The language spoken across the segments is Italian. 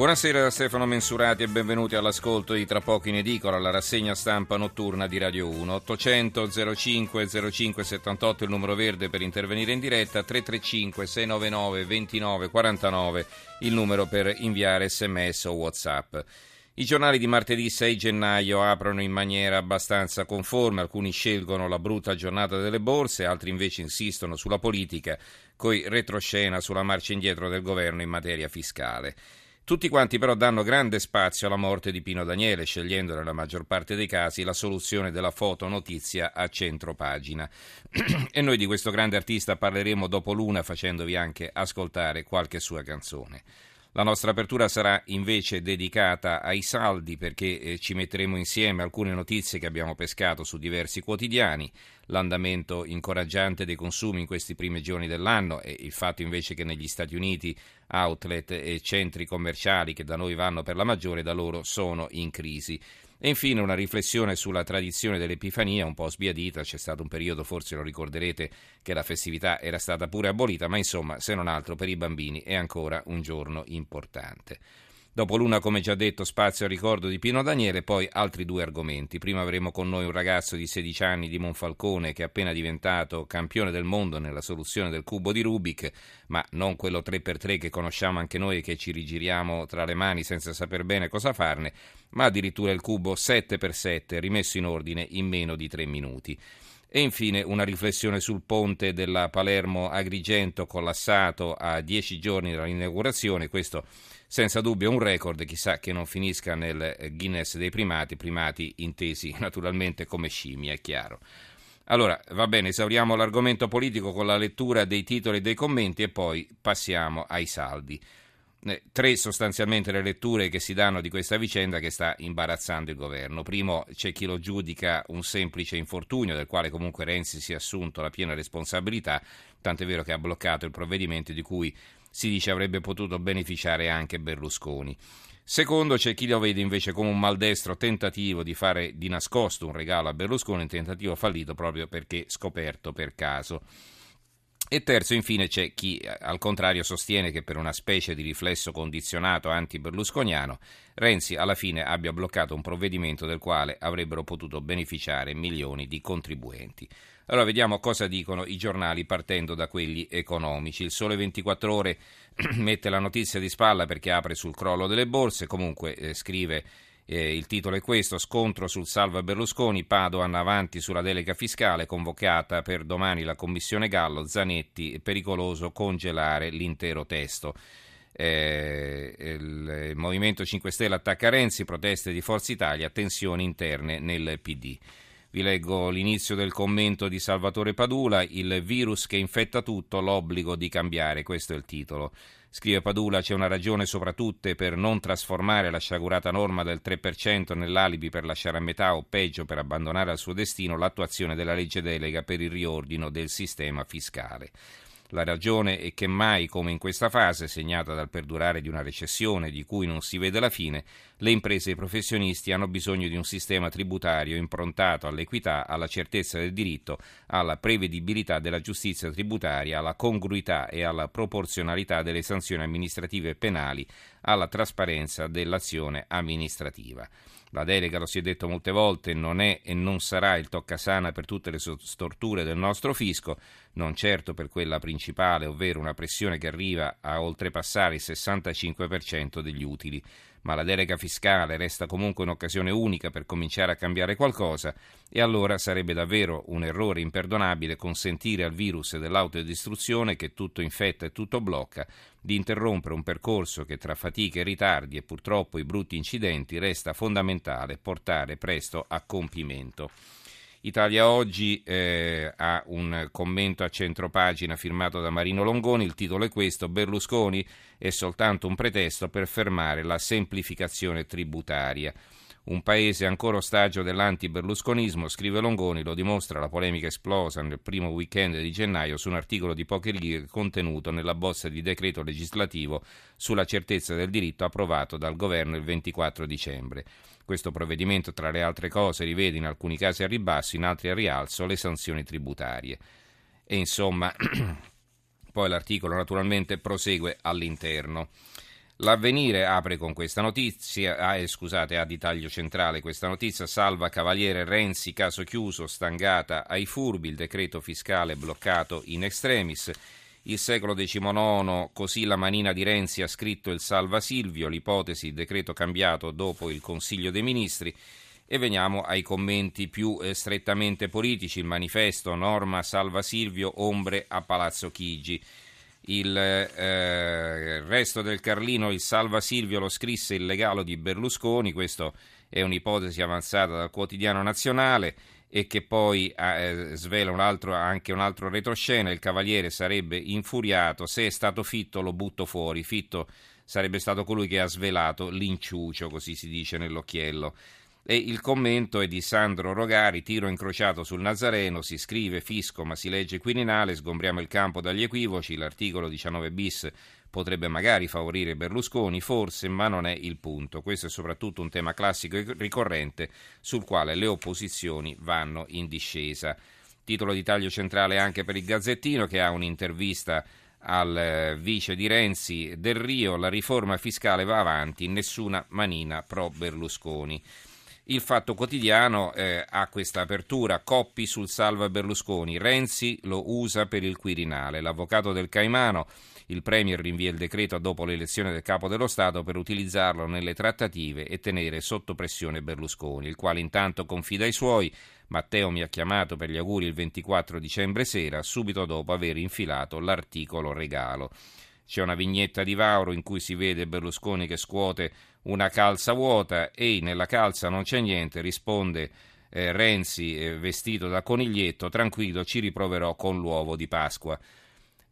Buonasera da Stefano Mensurati e benvenuti all'ascolto di Tra poco in edicola, la rassegna stampa notturna di Radio 1. 800 05 05 78 il numero verde per intervenire in diretta, 335 699 29 49 il numero per inviare sms o whatsapp. I giornali di martedì 6 gennaio aprono in maniera abbastanza conforme, alcuni scelgono la brutta giornata delle borse, altri invece insistono sulla politica, coi retroscena sulla marcia indietro del governo in materia fiscale. Tutti quanti però danno grande spazio alla morte di Pino Daniele, scegliendo nella maggior parte dei casi la soluzione della foto notizia a centro pagina. e noi di questo grande artista parleremo dopo l'una facendovi anche ascoltare qualche sua canzone. La nostra apertura sarà invece dedicata ai saldi perché eh, ci metteremo insieme alcune notizie che abbiamo pescato su diversi quotidiani, l'andamento incoraggiante dei consumi in questi primi giorni dell'anno e il fatto invece che negli Stati Uniti outlet e centri commerciali che da noi vanno per la maggiore da loro sono in crisi. E infine una riflessione sulla tradizione dell'Epifania, un po' sbiadita, c'è stato un periodo, forse lo ricorderete, che la festività era stata pure abolita, ma insomma, se non altro per i bambini è ancora un giorno importante. Dopo l'una, come già detto, spazio al ricordo di Pino Daniele, poi altri due argomenti. Prima avremo con noi un ragazzo di 16 anni di Monfalcone che è appena diventato campione del mondo nella soluzione del cubo di Rubik, ma non quello 3x3 che conosciamo anche noi e che ci rigiriamo tra le mani senza saper bene cosa farne, ma addirittura il cubo 7x7 rimesso in ordine in meno di 3 minuti. E infine una riflessione sul ponte della Palermo-Agrigento collassato a 10 giorni dall'inaugurazione, questo senza dubbio un record, chissà che non finisca nel Guinness dei primati, primati intesi naturalmente come scimmie, è chiaro. Allora, va bene, esauriamo l'argomento politico con la lettura dei titoli e dei commenti e poi passiamo ai saldi. Eh, tre sostanzialmente le letture che si danno di questa vicenda che sta imbarazzando il governo. Primo, c'è chi lo giudica un semplice infortunio del quale comunque Renzi si è assunto la piena responsabilità, tant'è vero che ha bloccato il provvedimento di cui si dice avrebbe potuto beneficiare anche Berlusconi. Secondo, c'è chi lo vede invece come un maldestro tentativo di fare di nascosto un regalo a Berlusconi, un tentativo fallito proprio perché scoperto per caso. E terzo, infine, c'è chi al contrario sostiene che per una specie di riflesso condizionato anti-berlusconiano Renzi alla fine abbia bloccato un provvedimento del quale avrebbero potuto beneficiare milioni di contribuenti. Allora vediamo cosa dicono i giornali partendo da quelli economici. Il Sole 24 Ore mette la notizia di spalla perché apre sul crollo delle borse, comunque eh, scrive eh, il titolo è questo, scontro sul salva Berlusconi, Padoan avanti sulla delega fiscale, convocata per domani la commissione Gallo, Zanetti, pericoloso congelare l'intero testo. Eh, il Movimento 5 Stelle attacca Renzi, proteste di Forza Italia, tensioni interne nel PD. Vi leggo l'inizio del commento di Salvatore Padula, il virus che infetta tutto, l'obbligo di cambiare, questo è il titolo. Scrive Padula, c'è una ragione soprattutto per non trasformare la sciagurata norma del 3% nell'alibi per lasciare a metà o peggio per abbandonare al suo destino l'attuazione della legge delega per il riordino del sistema fiscale. La ragione è che mai come in questa fase, segnata dal perdurare di una recessione di cui non si vede la fine, le imprese e i professionisti hanno bisogno di un sistema tributario improntato all'equità, alla certezza del diritto, alla prevedibilità della giustizia tributaria, alla congruità e alla proporzionalità delle sanzioni amministrative e penali, alla trasparenza dell'azione amministrativa. La delega, lo si è detto molte volte, non è e non sarà il toccasana per tutte le storture del nostro fisco, non certo per quella principale, ovvero una pressione che arriva a oltrepassare il 65% degli utili ma la delega fiscale resta comunque un'occasione unica per cominciare a cambiare qualcosa e allora sarebbe davvero un errore imperdonabile consentire al virus dell'autodistruzione che tutto infetta e tutto blocca di interrompere un percorso che tra fatiche ritardi e purtroppo i brutti incidenti resta fondamentale portare presto a compimento. Italia Oggi eh, ha un commento a centropagina firmato da Marino Longoni, il titolo è questo, Berlusconi è soltanto un pretesto per fermare la semplificazione tributaria. Un paese ancora ostaggio dell'anti-berlusconismo, scrive Longoni, lo dimostra la polemica esplosa nel primo weekend di gennaio su un articolo di poche righe contenuto nella bozza di decreto legislativo sulla certezza del diritto approvato dal governo il 24 dicembre. Questo provvedimento, tra le altre cose, rivede in alcuni casi a ribasso, in altri a rialzo le sanzioni tributarie. E insomma, poi l'articolo naturalmente prosegue all'interno. L'avvenire apre con questa notizia, ah, eh, scusate, ha di taglio centrale questa notizia, salva Cavaliere Renzi, caso chiuso, stangata ai furbi, il decreto fiscale bloccato in extremis. Il secolo XIX, così la manina di Renzi ha scritto il salva Silvio, l'ipotesi decreto cambiato dopo il Consiglio dei Ministri. E veniamo ai commenti più eh, strettamente politici, il manifesto Norma Salva Silvio, ombre a Palazzo Chigi. Il eh, resto del Carlino, il Salva Silvio lo scrisse il legalo di Berlusconi, questa è un'ipotesi avanzata dal quotidiano nazionale e che poi eh, svela un altro, anche un altro retroscena, il Cavaliere sarebbe infuriato, se è stato Fitto lo butto fuori, Fitto sarebbe stato colui che ha svelato l'inciucio, così si dice nell'occhiello. E il commento è di Sandro Rogari, tiro incrociato sul Nazareno, si scrive fisco ma si legge Quirinale, sgombriamo il campo dagli equivoci, l'articolo 19 bis potrebbe magari favorire Berlusconi, forse, ma non è il punto. Questo è soprattutto un tema classico e ricorrente sul quale le opposizioni vanno in discesa. Titolo di taglio centrale anche per il Gazzettino che ha un'intervista al eh, vice di Renzi del Rio, la riforma fiscale va avanti, nessuna manina pro Berlusconi. Il Fatto Quotidiano eh, ha questa apertura, Coppi sul salva Berlusconi, Renzi lo usa per il Quirinale, l'avvocato del Caimano, il Premier rinvia il decreto dopo l'elezione del Capo dello Stato per utilizzarlo nelle trattative e tenere sotto pressione Berlusconi, il quale intanto confida ai suoi, Matteo mi ha chiamato per gli auguri il 24 dicembre sera, subito dopo aver infilato l'articolo regalo. C'è una vignetta di Vauro in cui si vede Berlusconi che scuote una calza vuota e nella calza non c'è niente, risponde eh, Renzi eh, vestito da coniglietto, tranquillo, ci riproverò con l'uovo di Pasqua.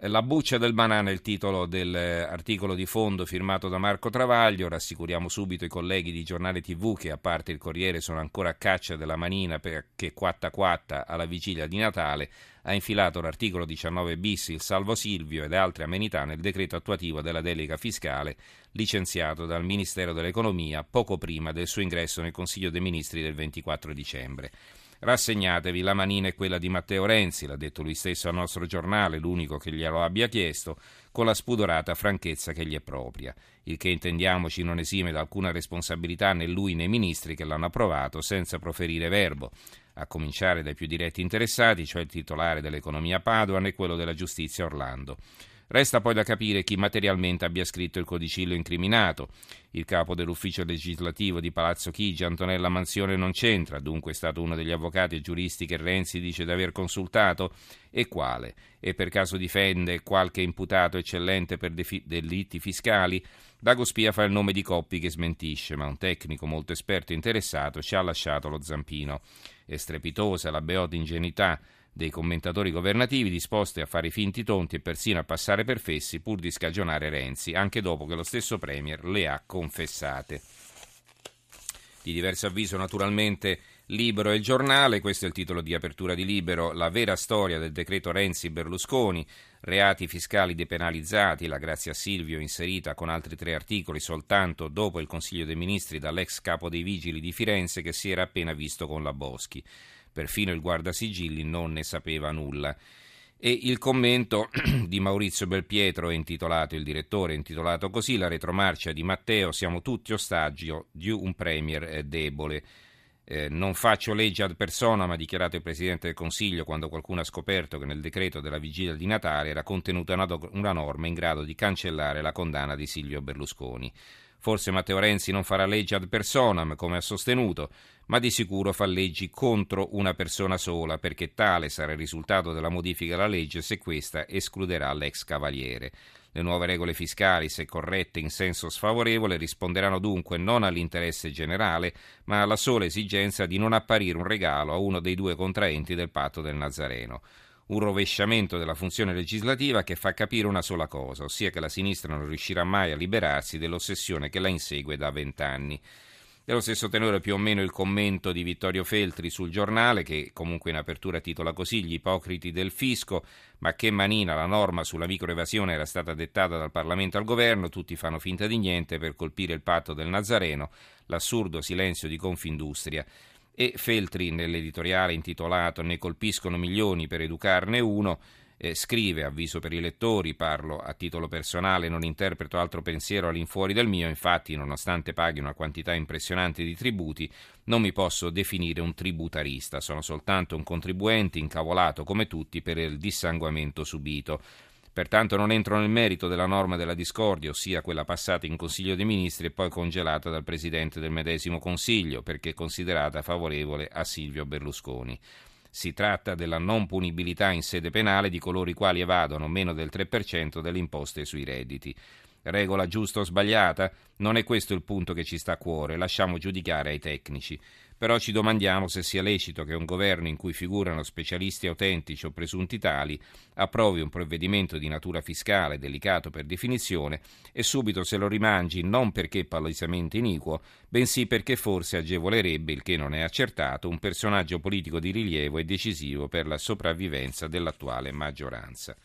La buccia del banana è il titolo dell'articolo di fondo firmato da Marco Travaglio. Rassicuriamo subito i colleghi di giornale TV che, a parte il Corriere, sono ancora a caccia della manina perché quatta quatta alla vigilia di Natale ha infilato l'articolo 19 bis, il salvo Silvio ed altre amenità nel decreto attuativo della delega fiscale licenziato dal Ministero dell'Economia poco prima del suo ingresso nel Consiglio dei Ministri del 24 dicembre. Rassegnatevi, la manina è quella di Matteo Renzi, l'ha detto lui stesso al nostro giornale, l'unico che glielo abbia chiesto, con la spudorata franchezza che gli è propria, il che intendiamoci non esime da alcuna responsabilità né lui né i ministri che l'hanno approvato senza proferire verbo, a cominciare dai più diretti interessati, cioè il titolare dell'economia Padoan e quello della giustizia Orlando. Resta poi da capire chi materialmente abbia scritto il codicillo incriminato. Il capo dell'ufficio legislativo di Palazzo Chigi, Antonella Mansione, non c'entra, dunque è stato uno degli avvocati e giuristi che Renzi dice di aver consultato? E quale? E per caso difende qualche imputato eccellente per defi- delitti fiscali? Dago Spia fa il nome di Coppi che smentisce, ma un tecnico molto esperto e interessato ci ha lasciato lo zampino. È strepitosa la beota ingenuità dei commentatori governativi disposti a fare i finti tonti e persino a passare per fessi pur di scagionare Renzi, anche dopo che lo stesso Premier le ha confessate. Di diverso avviso naturalmente Libero e il giornale, questo è il titolo di apertura di Libero, la vera storia del decreto Renzi-Berlusconi, reati fiscali depenalizzati, la grazia Silvio inserita con altri tre articoli soltanto dopo il Consiglio dei Ministri dall'ex capo dei Vigili di Firenze che si era appena visto con la Boschi. Perfino il guardasigilli non ne sapeva nulla. E il commento di Maurizio Belpietro intitolato, il direttore è intitolato così, la retromarcia di Matteo, siamo tutti ostaggio di un premier eh, debole. Eh, non faccio legge ad persona, ma ha dichiarato il Presidente del Consiglio quando qualcuno ha scoperto che nel decreto della vigilia di Natale era contenuta una, do- una norma in grado di cancellare la condanna di Silvio Berlusconi. Forse Matteo Renzi non farà legge ad personam, come ha sostenuto, ma di sicuro fa leggi contro una persona sola, perché tale sarà il risultato della modifica alla legge se questa escluderà l'ex cavaliere. Le nuove regole fiscali, se corrette in senso sfavorevole, risponderanno dunque non all'interesse generale, ma alla sola esigenza di non apparire un regalo a uno dei due contraenti del patto del Nazareno un rovesciamento della funzione legislativa che fa capire una sola cosa, ossia che la sinistra non riuscirà mai a liberarsi dell'ossessione che la insegue da vent'anni. Dello stesso tenore più o meno il commento di Vittorio Feltri sul giornale, che comunque in apertura titola così Gli ipocriti del fisco, ma che manina la norma sulla microevasione era stata dettata dal Parlamento al governo, tutti fanno finta di niente per colpire il patto del Nazareno, l'assurdo silenzio di Confindustria. E Feltri nell'editoriale intitolato Ne colpiscono milioni per educarne uno eh, scrive, avviso per i lettori, parlo a titolo personale, non interpreto altro pensiero all'infuori del mio, infatti nonostante paghi una quantità impressionante di tributi, non mi posso definire un tributarista, sono soltanto un contribuente incavolato come tutti per il dissanguamento subito. Pertanto non entro nel merito della norma della discordia, ossia quella passata in Consiglio dei Ministri e poi congelata dal Presidente del medesimo Consiglio, perché considerata favorevole a Silvio Berlusconi. Si tratta della non punibilità in sede penale di coloro i quali evadono meno del 3% delle imposte sui redditi. Regola giusta o sbagliata? Non è questo il punto che ci sta a cuore, lasciamo giudicare ai tecnici. Però ci domandiamo se sia lecito che un governo in cui figurano specialisti autentici o presunti tali approvi un provvedimento di natura fiscale delicato per definizione e subito se lo rimangi non perché palesemente iniquo, bensì perché forse agevolerebbe, il che non è accertato, un personaggio politico di rilievo e decisivo per la sopravvivenza dell'attuale maggioranza.